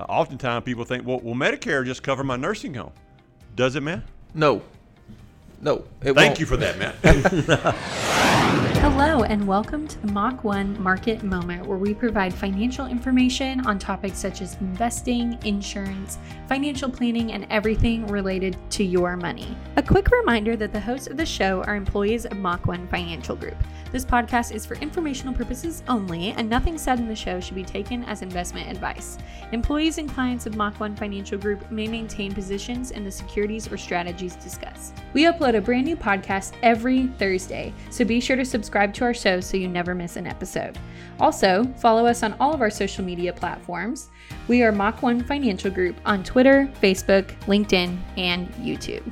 Uh, oftentimes people think, well, will Medicare just cover my nursing home? Does it, man? No. No. It Thank won't. you for that, man. Hello, and welcome to the Mach 1 Market Moment, where we provide financial information on topics such as investing, insurance, financial planning, and everything related to your money. A quick reminder that the hosts of the show are employees of Mach 1 Financial Group. This podcast is for informational purposes only, and nothing said in the show should be taken as investment advice. Employees and clients of Mach 1 Financial Group may maintain positions in the securities or strategies discussed. We upload a brand new podcast every Thursday, so be sure to subscribe to our show so you never miss an episode. Also, follow us on all of our social media platforms. We are Mach 1 Financial Group on Twitter, Facebook, LinkedIn, and YouTube.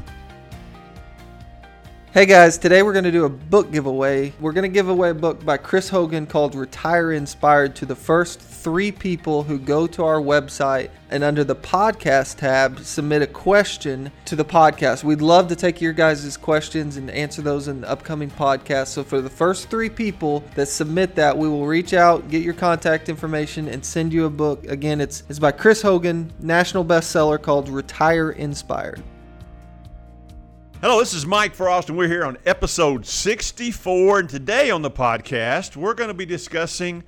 Hey guys, today we're going to do a book giveaway. We're going to give away a book by Chris Hogan called Retire Inspired to the first three people who go to our website and under the podcast tab submit a question to the podcast. We'd love to take your guys' questions and answer those in the upcoming podcast. So for the first three people that submit that, we will reach out, get your contact information, and send you a book. Again, it's it's by Chris Hogan, national bestseller called Retire Inspired. Hello, this is Mike Frost, and we're here on episode 64. And today on the podcast, we're going to be discussing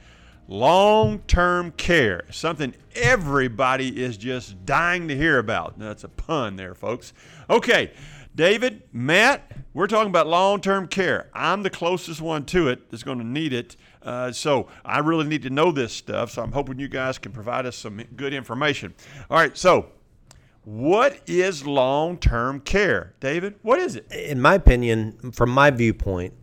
long term care, something everybody is just dying to hear about. That's a pun there, folks. Okay, David, Matt, we're talking about long term care. I'm the closest one to it that's going to need it. Uh, so I really need to know this stuff. So I'm hoping you guys can provide us some good information. All right, so what is long term care? David, what is it? in my opinion, from my viewpoint,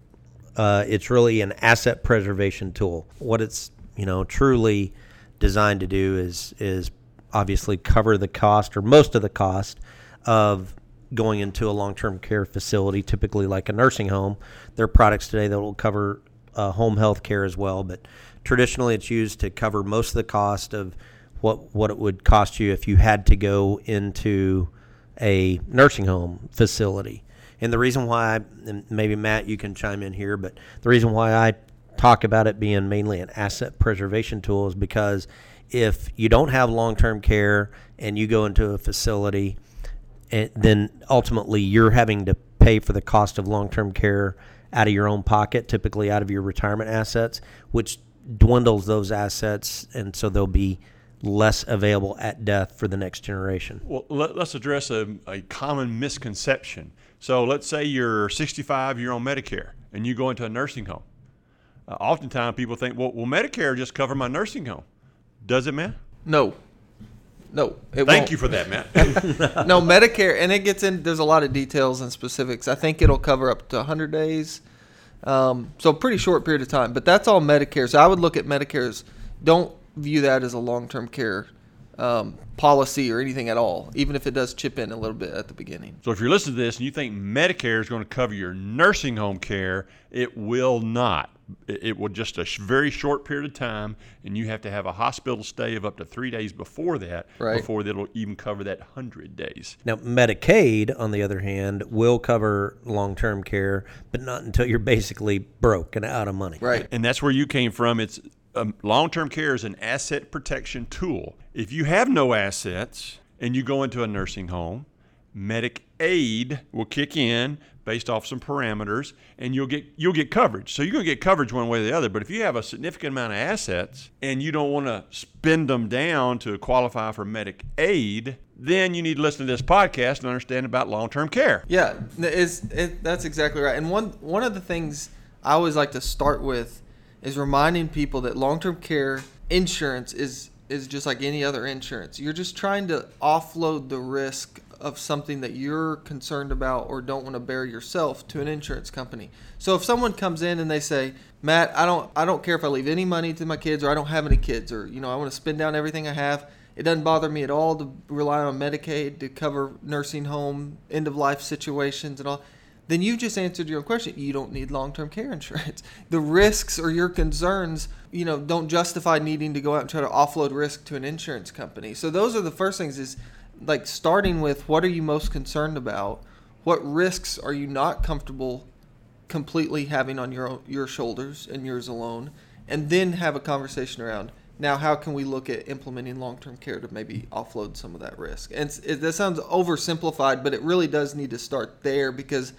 uh, it's really an asset preservation tool. What it's you know truly designed to do is is obviously cover the cost or most of the cost of going into a long term care facility, typically like a nursing home. There are products today that will cover uh, home health care as well, but traditionally it's used to cover most of the cost of what what it would cost you if you had to go into a nursing home facility. And the reason why, maybe Matt, you can chime in here, but the reason why I talk about it being mainly an asset preservation tool is because if you don't have long term care and you go into a facility, and then ultimately you're having to pay for the cost of long term care out of your own pocket, typically out of your retirement assets, which dwindles those assets, and so they'll be less available at death for the next generation. Well, let, us address a, a common misconception. So let's say you're 65, you're on Medicare, and you go into a nursing home. Uh, oftentimes people think, well, will Medicare just cover my nursing home? Does it, man? No. No. It Thank won't. you for that, Matt. no Medicare, and it gets in. There's a lot of details and specifics. I think it'll cover up to 100 days, um, so pretty short period of time. But that's all Medicare. So I would look at Medicare's. Don't view that as a long-term care um, policy or anything at all, even if it does chip in a little bit at the beginning. so if you're listening to this and you think Medicare is going to cover your nursing home care, it will not. It, it will just a sh- very short period of time, and you have to have a hospital stay of up to three days before that, Right. before it'll even cover that 100 days. Now, Medicaid, on the other hand, will cover long term care, but not until you're basically broke and out of money. Right. And that's where you came from. It's um, long-term care is an asset protection tool. If you have no assets and you go into a nursing home, Medic Aid will kick in based off some parameters, and you'll get you'll get coverage. So you're gonna get coverage one way or the other. But if you have a significant amount of assets and you don't want to spend them down to qualify for Medic Aid, then you need to listen to this podcast and understand about long-term care. Yeah, is it, that's exactly right. And one one of the things I always like to start with is reminding people that long-term care insurance is is just like any other insurance. You're just trying to offload the risk of something that you're concerned about or don't want to bear yourself to an insurance company. So if someone comes in and they say, "Matt, I don't I don't care if I leave any money to my kids or I don't have any kids or you know, I want to spend down everything I have." It doesn't bother me at all to rely on Medicaid to cover nursing home, end of life situations, and all. Then you've just answered your own question. You don't need long term care insurance. The risks or your concerns, you know, don't justify needing to go out and try to offload risk to an insurance company. So those are the first things is like starting with what are you most concerned about? What risks are you not comfortable completely having on your your shoulders and yours alone? And then have a conversation around Now, how can we look at implementing long-term care to maybe offload some of that risk? And it, that sounds oversimplified, but it really does need to start there because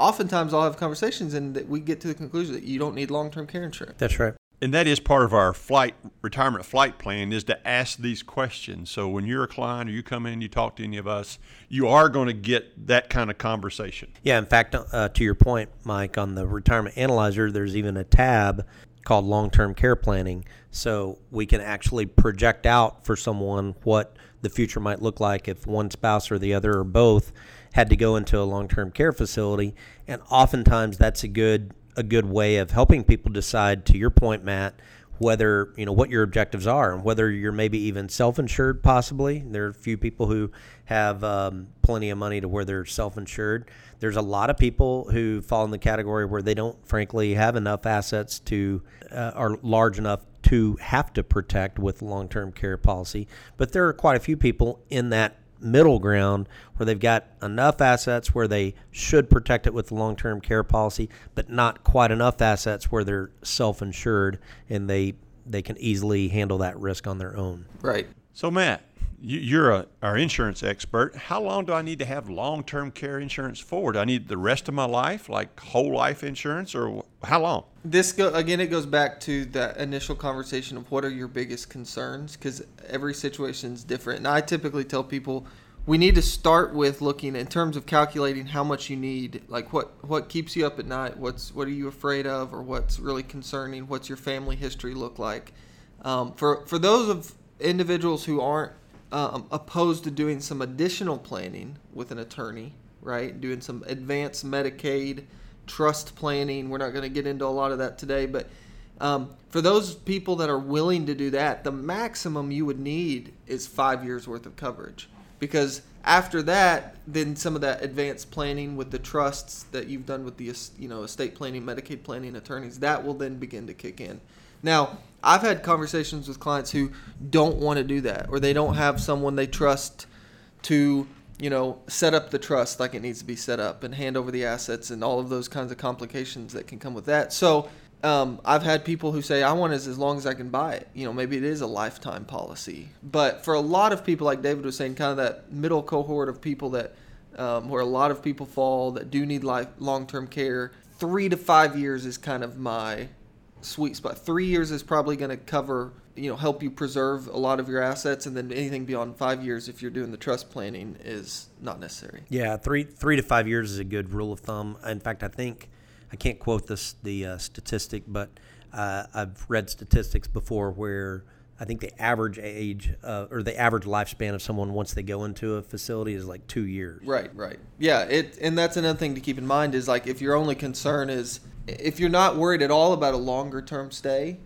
oftentimes I'll have conversations and that we get to the conclusion that you don't need long-term care insurance. That's right. And that is part of our flight retirement flight plan is to ask these questions. So when you're a client or you come in, you talk to any of us, you are going to get that kind of conversation. Yeah, in fact, uh, to your point, Mike, on the retirement analyzer, there's even a tab called long term care planning. So we can actually project out for someone what the future might look like if one spouse or the other or both had to go into a long term care facility. And oftentimes that's a good a good way of helping people decide to your point, Matt, whether you know what your objectives are and whether you're maybe even self-insured possibly there are a few people who have um, plenty of money to where they're self-insured there's a lot of people who fall in the category where they don't frankly have enough assets to uh, are large enough to have to protect with long-term care policy but there are quite a few people in that middle ground where they've got enough assets where they should protect it with long term care policy, but not quite enough assets where they're self insured and they they can easily handle that risk on their own. Right. So Matt, you, you're a, our insurance expert. How long do I need to have long-term care insurance for? Do I need the rest of my life, like whole life insurance, or how long? This go again. It goes back to that initial conversation of what are your biggest concerns because every situation is different. And I typically tell people we need to start with looking in terms of calculating how much you need. Like what what keeps you up at night? What's what are you afraid of, or what's really concerning? What's your family history look like? Um, for for those of individuals who aren't um, opposed to doing some additional planning with an attorney, right? Doing some advanced Medicaid trust planning. We're not going to get into a lot of that today, but um, for those people that are willing to do that, the maximum you would need is five years worth of coverage. Because after that, then some of that advanced planning with the trusts that you've done with the you know estate planning, Medicaid planning attorneys, that will then begin to kick in. Now, I've had conversations with clients who don't want to do that, or they don't have someone they trust to you know, set up the trust like it needs to be set up and hand over the assets and all of those kinds of complications that can come with that. So um, I've had people who say, I want it as long as I can buy it. You know, maybe it is a lifetime policy. But for a lot of people, like David was saying, kind of that middle cohort of people that, um, where a lot of people fall that do need life, long-term care, three to five years is kind of my sweet spot. Three years is probably going to cover, you know, help you preserve a lot of your assets, and then anything beyond five years, if you're doing the trust planning, is not necessary. Yeah, three three to five years is a good rule of thumb. In fact, I think I can't quote this the uh, statistic, but uh, I've read statistics before where I think the average age uh, or the average lifespan of someone once they go into a facility is like two years. Right, right. Yeah, it and that's another thing to keep in mind is like if your only concern is if you're not worried at all about a longer term stay,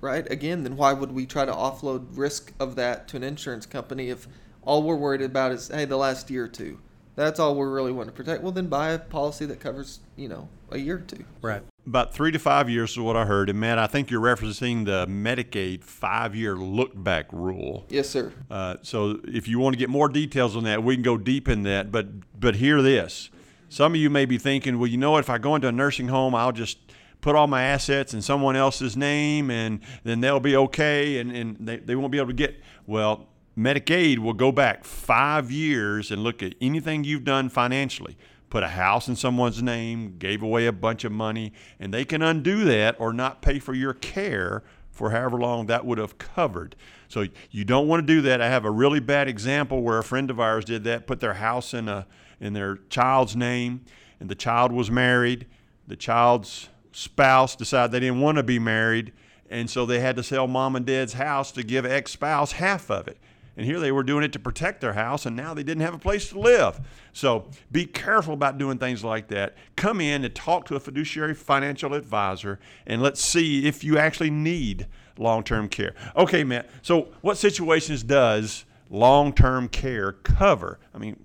right? Again, then why would we try to offload risk of that to an insurance company if all we're worried about is hey the last year or two? That's all we're really wanting to protect. Well, then buy a policy that covers you know a year or two. Right. About three to five years is what I heard. And Matt, I think you're referencing the Medicaid five-year look-back rule. Yes, sir. Uh, so if you want to get more details on that, we can go deep in that. But but hear this: some of you may be thinking, well, you know, what? if I go into a nursing home, I'll just put all my assets in someone else's name, and then they'll be okay, and, and they, they won't be able to get well. Medicaid will go back five years and look at anything you've done financially. Put a house in someone's name, gave away a bunch of money, and they can undo that or not pay for your care for however long that would have covered. So you don't want to do that. I have a really bad example where a friend of ours did that, put their house in a in their child's name, and the child was married. The child's spouse decided they didn't want to be married, and so they had to sell mom and dad's house to give ex-spouse half of it. And here they were doing it to protect their house, and now they didn't have a place to live. So be careful about doing things like that. Come in and talk to a fiduciary financial advisor, and let's see if you actually need long term care. Okay, Matt, so what situations does long term care cover? I mean,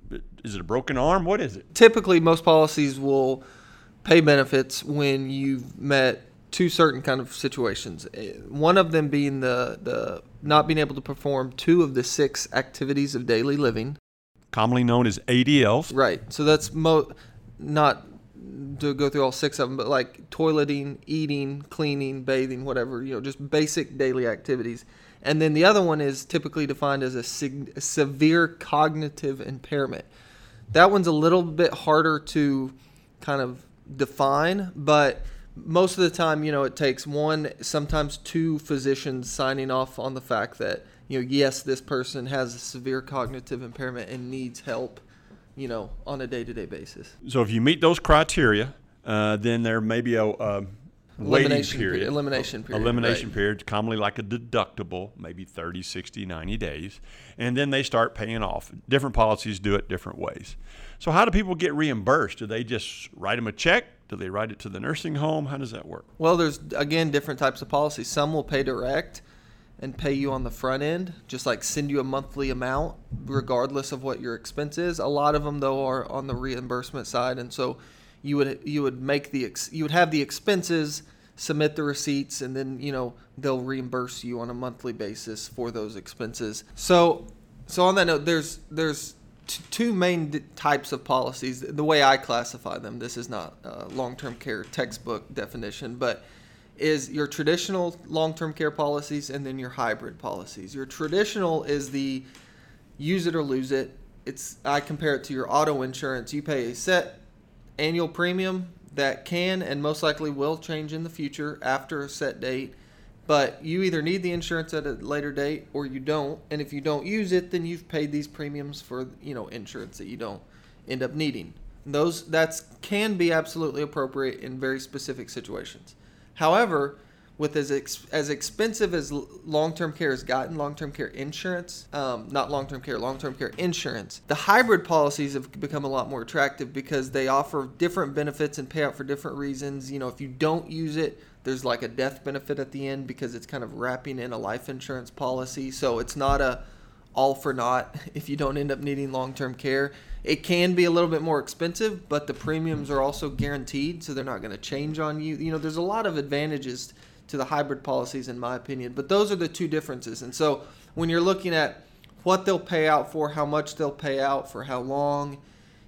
is it a broken arm? What is it? Typically, most policies will pay benefits when you've met two certain kind of situations. Eh, One of them being the the not being able to perform two of the six activities of daily living. Commonly known as ADLs. Right. So that's mo not to go through all six of them, but like toileting, eating, cleaning, bathing, whatever, you know, just basic daily activities. And then the other one is typically defined as a, sig- a severe cognitive impairment. That one's a little bit harder to kind of define, but most of the time, you know, it takes one, sometimes two physicians signing off on the fact that, you know, yes, this person has a severe cognitive impairment and needs help, you know, on a day to day basis. So if you meet those criteria, uh, then there may be a, a waiting Elimination period. period, elimination period, Elimination right. period, commonly like a deductible, maybe 30, 60, 90 days. And then they start paying off. Different policies do it different ways. So how do people get reimbursed? Do they just write them a check? Do they write it to the nursing home? How does that work? Well, there's again different types of policies. Some will pay direct and pay you on the front end, just like send you a monthly amount regardless of what your expense is. A lot of them though are on the reimbursement side, and so you would you would make the ex, you would have the expenses, submit the receipts, and then you know they'll reimburse you on a monthly basis for those expenses. So so on that note, there's there's t- two main d- types of policies. The way I classify them, this is not a long-term care textbook definition, but is your traditional long-term care policies and then your hybrid policies. Your traditional is the use it or lose it. It's I compare it to your auto insurance. You pay a set annual premium that can and most likely will change in the future after a set date. But you either need the insurance at a later date or you don't. And if you don't use it, then you've paid these premiums for you know insurance that you don't end up needing. Those that's can be absolutely appropriate in very specific situations. However, with as ex- as expensive as long-term care has gotten, long-term care insurance, um, not long-term care, long-term care insurance, the hybrid policies have become a lot more attractive because they offer different benefits and pay out for different reasons. You know, if you don't use it, there's like a death benefit at the end because it's kind of wrapping in a life insurance policy. So it's not a all for naught if you don't end up needing long-term care. It can be a little bit more expensive, but the premiums are also guaranteed, so they're not going to change on you. You know, there's a lot of advantages to the hybrid policies in my opinion, but those are the two differences. And so when you're looking at what they'll pay out for, how much they'll pay out for how long,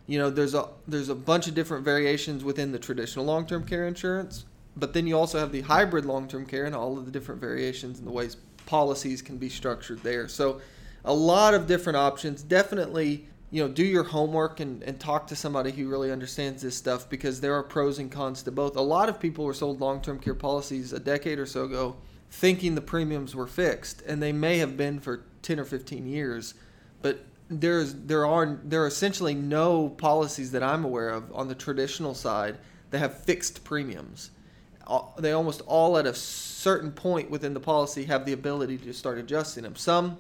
you know, there's a there's a bunch of different variations within the traditional long-term care insurance, but then you also have the hybrid long-term care and all of the different variations and the ways policies can be structured there. So a lot of different options. Definitely, you know, do your homework and, and talk to somebody who really understands this stuff because there are pros and cons to both. A lot of people were sold long term care policies a decade or so ago thinking the premiums were fixed, and they may have been for 10 or 15 years, but there's there are there are essentially no policies that I'm aware of on the traditional side that have fixed premiums. They almost all at a certain point within the policy have the ability to start adjusting them. Some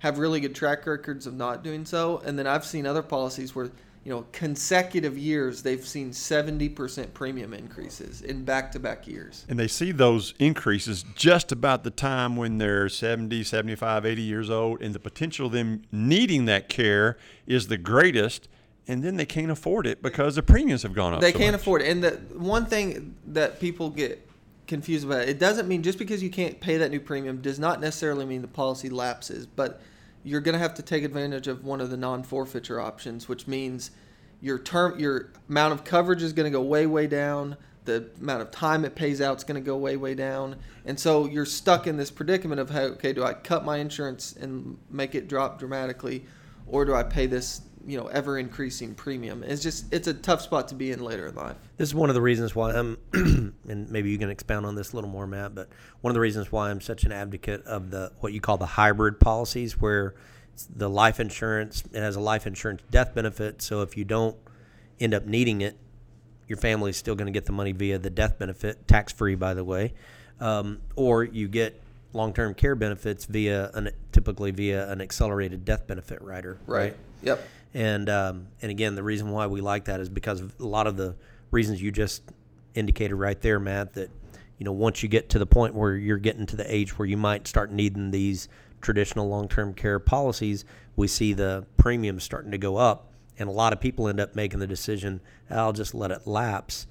have really good track records of not doing so, and then I've seen other policies where you know consecutive years they've seen 70% premium increases in back-to-back years. And they see those increases just about the time when they're 70, 75, 80 years old, and the potential of them needing that care is the greatest, and then they can't afford it because the premiums have gone up. They so can't much. afford it. And the one thing that people get confused about, it doesn't mean just because you can't pay that new premium does not necessarily mean the policy lapses, but you're going to have to take advantage of one of the non-forfeiture options, which means your term your amount of coverage is going to go way way down. The amount of time it pays out is going to go way way down, and so you're stuck in this predicament of, hey, okay, do I cut my insurance and make it drop dramatically, or do I pay this you know ever increasing premium? It's just it's a tough spot to be in later in life. This is one of the reasons why I'm, and maybe you can expound on this a little more, Matt. But one of the reasons why I'm such an advocate of the what you call the hybrid policies, where the life insurance it has a life insurance death benefit. So if you don't end up needing it, your family is still going to get the money via the death benefit, tax free, by the way, um, or you get long term care benefits via an typically via an accelerated death benefit rider, right? Yep. And um, and again, the reason why we like that is because of a lot of the reasons you just indicated right there, Matt. That you know, once you get to the point where you're getting to the age where you might start needing these traditional long-term care policies, we see the premiums starting to go up, and a lot of people end up making the decision, "I'll just let it lapse."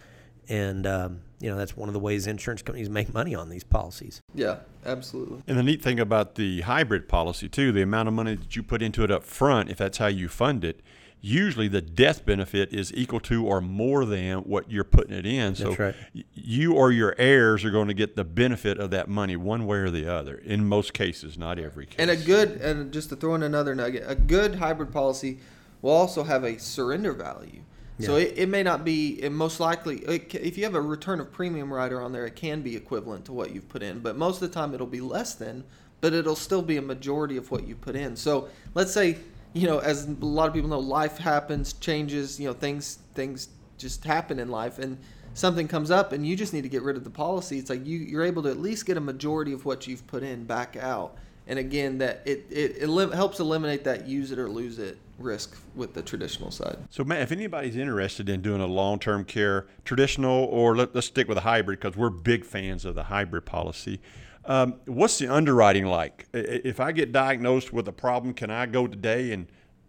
And um, you know, that's one of the ways insurance companies make money on these policies. Yeah. Absolutely. And the neat thing about the hybrid policy too, the amount of money that you put into it up front, if that's how you fund it, usually the death benefit is equal to or more than what you're putting it in. So That's right. you or your heirs are going to get the benefit of that money one way or the other. In most cases, not every case. And a good, and just to throw in another nugget, a good hybrid policy will also have a surrender value. So it, it may not be, and most likely, it, if you have a return of premium rider on there, it can be equivalent to what you've put in. But most of the time, it'll be less than, but it'll still be a majority of what you put in. So let's say, you know, as a lot of people know, life happens, changes, you know, things things just happen in life, and something comes up, and you just need to get rid of the policy. It's like you you're able to at least get a majority of what you've put in back out. And again, that it it elim- helps eliminate that use it or lose it risk with the traditional side. So, Matt, if anybody's interested in doing a long term care, traditional, or let, us stick with a hybrid because we're big fans of the hybrid policy. Um, what's the underwriting like? If I get diagnosed with a problem, can I go today and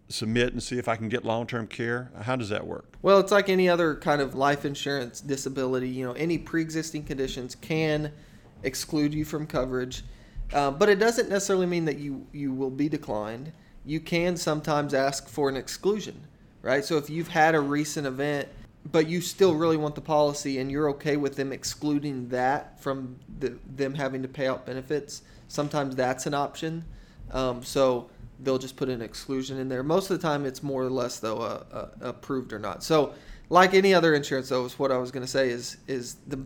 submit and see if I can get long term care? How does that work? Well, it's like any other kind of life insurance disability. You know, any pre-existing conditions can exclude you from coverage, uh, but it doesn't necessarily mean that you you will be declined. You can sometimes ask for an exclusion, right? So if you've had a recent event, but you still really want the policy, and you're okay with them excluding that from the, them having to pay out benefits, sometimes that's an option. Um, so they'll just put an exclusion in there. Most of the time, it's more or less though uh, uh, approved or not. So, like any other insurance, though, is what I was going to say is is the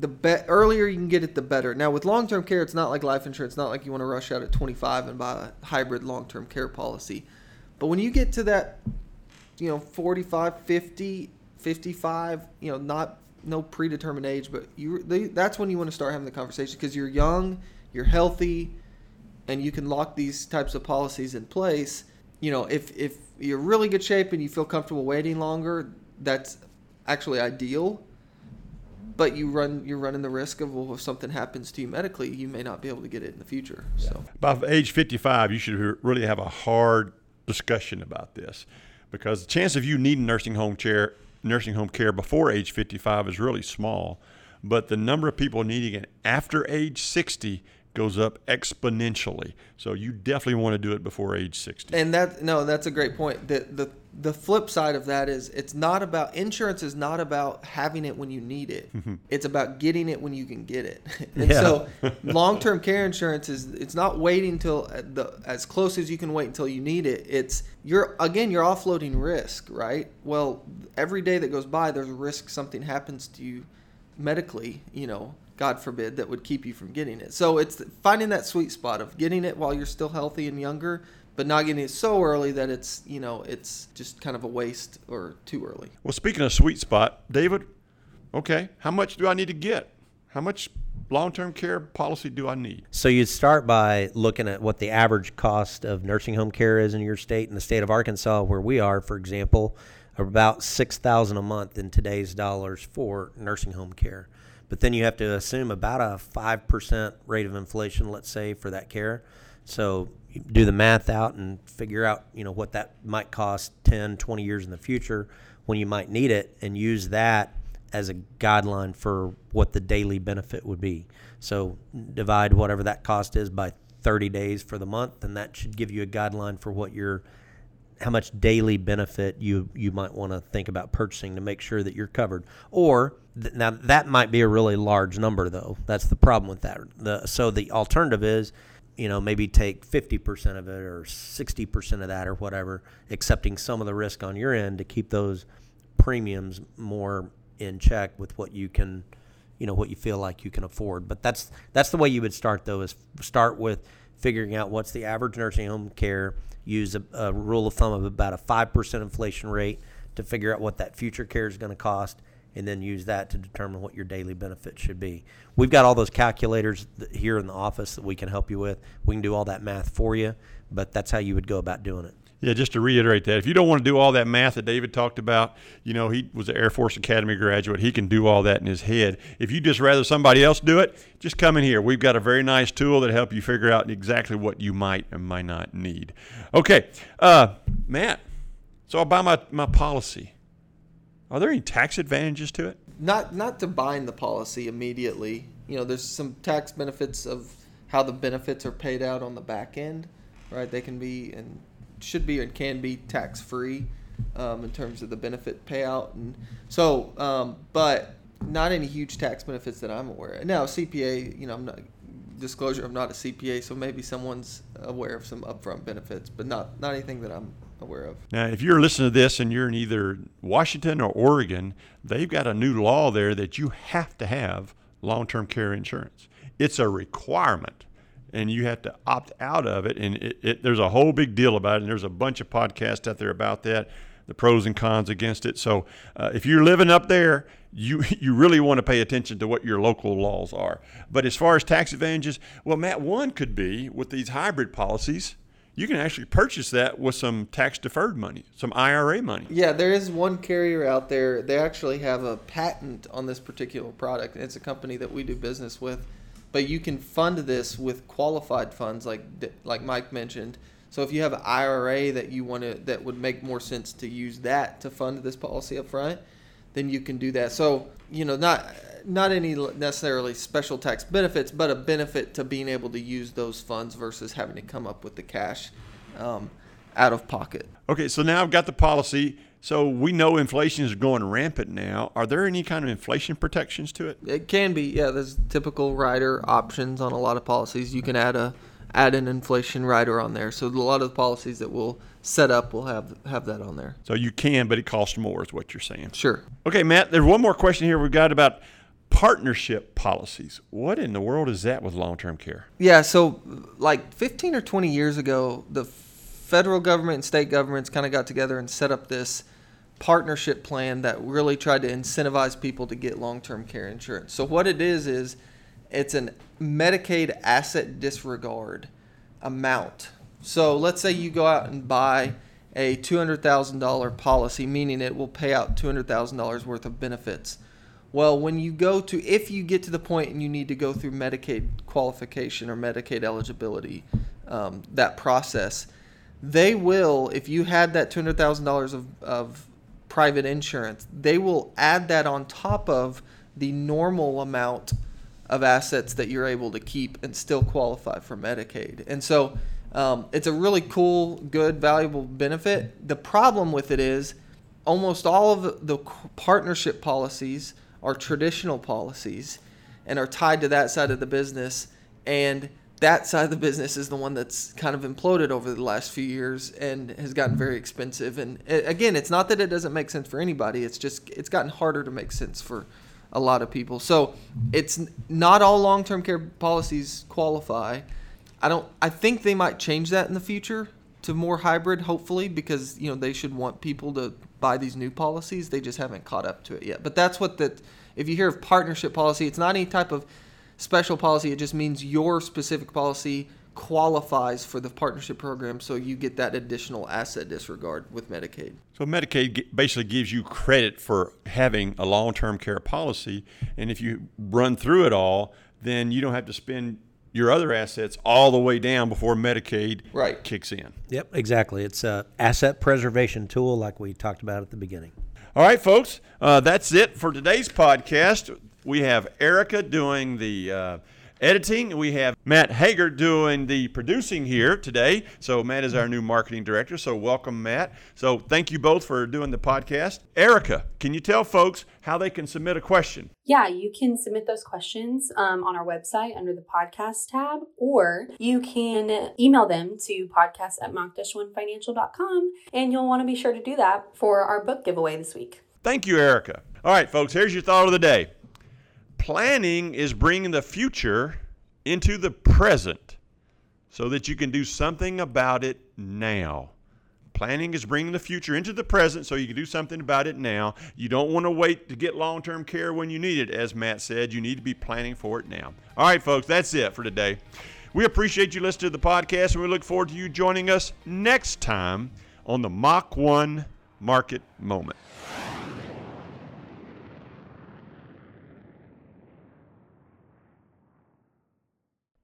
the be- earlier you can get it, the better. Now, with long term care, it's not like life insurance. It's not like you want to rush out at 25 and buy a hybrid long term care policy. But when you get to that, you know, 45, 50, 55, you know, not no predetermined age, but you they, that's when you want to start having the conversation because you're young, you're healthy, and you can lock these types of policies in place. You know, if if you're really good shape and you feel comfortable waiting longer, that's actually ideal. But you run you're running the risk of well, if something happens to you medically, you may not be able to get it in the future. So By age 55, you should really have a hard discussion about this because the chance of you needing nursing home care, nursing home care before age 55 is really small, but the number of people needing it after age 60 goes up exponentially. So you definitely want to do it before age 60. and that no, that's a great point. The the the flip side of that is it's not about insurance is not about having it when you need it. Mm-hmm. it's about getting it when you can get it. and Yeah. so long-term care insurance is it's not waiting till uh, the as close as you can wait until you need it. It's you're again you're offloading risk, right? Well, every day that goes by there's a risk something happens to you medically, you know, God forbid, that would keep you from getting it. So it's finding that sweet spot of getting it while you're still healthy and younger, but not getting it so early that it's, you know, it's just kind of a waste or too early. Well, speaking of sweet spot, David, okay, how much do I need to get? How much long term care policy do I need? So you'd start by looking at what the average cost of nursing home care is in your state. In the state of Arkansas, where we are, for example, about six thousand a month in today's dollars for nursing home care. But then you have to assume about a five percent rate of inflation, let's say, for that care. So do the math out and figure out, you know, what that might cost 10, 20 years in the future when you might need it, and use that as a guideline for what the daily benefit would be. So divide whatever that cost is by 30 days for the month, and that should give you a guideline for what your how much daily benefit you you might want to think about purchasing to make sure that you're covered. Or th- now that might be a really large number though. That's the problem with that. The so the alternative is you know maybe take 50% of it or 60% of that or whatever accepting some of the risk on your end to keep those premiums more in check with what you can you know what you feel like you can afford. But that's that's the way you would start though is start with figuring out what's the average nursing home care use a, a rule of thumb of about a 5% inflation rate to figure out what that future care is going to cost and then use that to determine what your daily benefit should be. We've got all those calculators here in the office that we can help you with. We can do all that math for you but that's how you would go about doing it Yeah, just to reiterate that, if you don't want to do all that math that David talked about, you know, he was an Air Force Academy graduate. He can do all that in his head. If you just rather somebody else do it, just come in here. We've got a very nice tool that help you figure out exactly what you might and might not need. Okay, uh, Matt. So I'll buy my, my policy. Are there any tax advantages to it? Not not to bind the policy immediately. You know, there's some tax benefits of how the benefits are paid out on the back end, right? They can be and should be and can be tax free. um, in terms of the benefit payout, and so, um, but not any huge tax benefits that I'm aware of. Now, CPA, you know, I'm not disclosure. I'm not a CPA, so maybe someone's aware of some upfront benefits, but not not anything that I'm aware of. Now, if you're listening to this and you're in either Washington or Oregon, they've got a new law there that you have to have long-term care insurance. It's a requirement and you have to opt out of it. And it, it, there's a whole big deal about it. And there's a bunch of podcasts out there about that, the pros and cons against it. So uh, if you're living up there, you you really want to pay attention to what your local laws are. But as far as tax advantages, well, Matt, one could be with these hybrid policies. You can actually purchase that with some tax deferred money, some IRA money. Yeah, there is one carrier out there. They actually have a patent on this particular product. It's a company that we do business with but you can fund this with qualified funds like like Mike mentioned. So if you have an IRA that you want to that would make more sense to use that to fund this policy up front, then you can do that. So you know not not any necessarily special tax benefits, but a benefit to being able to use those funds versus having to come up with the cash um, out of pocket. Okay, so now I've got the policy. So we know inflation is going rampant now. Are there any kind of inflation protections to it? It can be. Yeah, there's typical rider options on a lot of policies. You can add a add an inflation rider on there. So a lot of the policies that we'll set up will have have that on there. So you can, but it costs more, is what you're saying. Sure. Okay, Matt. There's one more question here we've got about partnership policies. What in the world is that with long-term care? Yeah. So like 15 or 20 years ago, the federal government and state governments kind of got together and set up this partnership plan that really tried to incentivize people to get long-term care insurance. So what it is is it's an Medicaid asset disregard amount. So let's say you go out and buy a $200,000 policy, meaning it will pay out $200,000 worth of benefits. Well, when you go to, if you get to the point and you need to go through Medicaid qualification or Medicaid eligibility, um, that process, they will, if you had that two hundred thousand dollars of of private insurance, they will add that on top of the normal amount of assets that you're able to keep and still qualify for Medicaid. And so um, it's a really cool, good, valuable benefit. The problem with it is almost all of the partnership policies are traditional policies and are tied to that side of the business. And that side of the business is the one that's kind of imploded over the last few years and has gotten very expensive. And again, it's not that it doesn't make sense for anybody. It's just it's gotten harder to make sense for a lot of people. So it's not all long-term care policies qualify. I don't. I think they might change that in the future to more hybrid, hopefully, because you know they should want people to buy these new policies. They just haven't caught up to it yet. But that's what that. If you hear of partnership policy, it's not any type of special policy, it just means your specific policy qualifies for the partnership program, so you get that additional asset disregard with Medicaid. So Medicaid basically gives you credit for having a long-term care policy, and if you run through it all, then you don't have to spend your other assets all the way down before Medicaid right. kicks in. Yep, exactly. It's a asset preservation tool, like we talked about at the beginning. All right, folks, uh, that's it for today's podcast we have Erica doing the uh, editing. We have Matt Hager doing the producing here today. So Matt is our new marketing director. So welcome, Matt. So thank you both for doing the podcast. Erica, can you tell folks how they can submit a question? Yeah, you can submit those questions um, on our website under the podcast tab, or you can email them to podcast at mach-1financial.com, and you'll want to be sure to do that for our book giveaway this week. Thank you, Erica. All right, folks, here's your thought of the day planning is bringing the future into the present so that you can do something about it now. Planning is bringing the future into the present so you can do something about it now. You don't want to wait to get long term care when you need it. As Matt said, you need to be planning for it now. All right, folks, that's it for today. We appreciate you listening to the podcast and we look forward to you joining us next time on the Mach 1 Market Moment.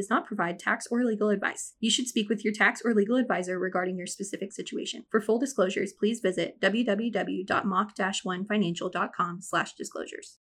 does not provide tax or legal advice. You should speak with your tax or legal advisor regarding your specific situation. For full disclosures, please visit www.mach-1financial.com/disclosures.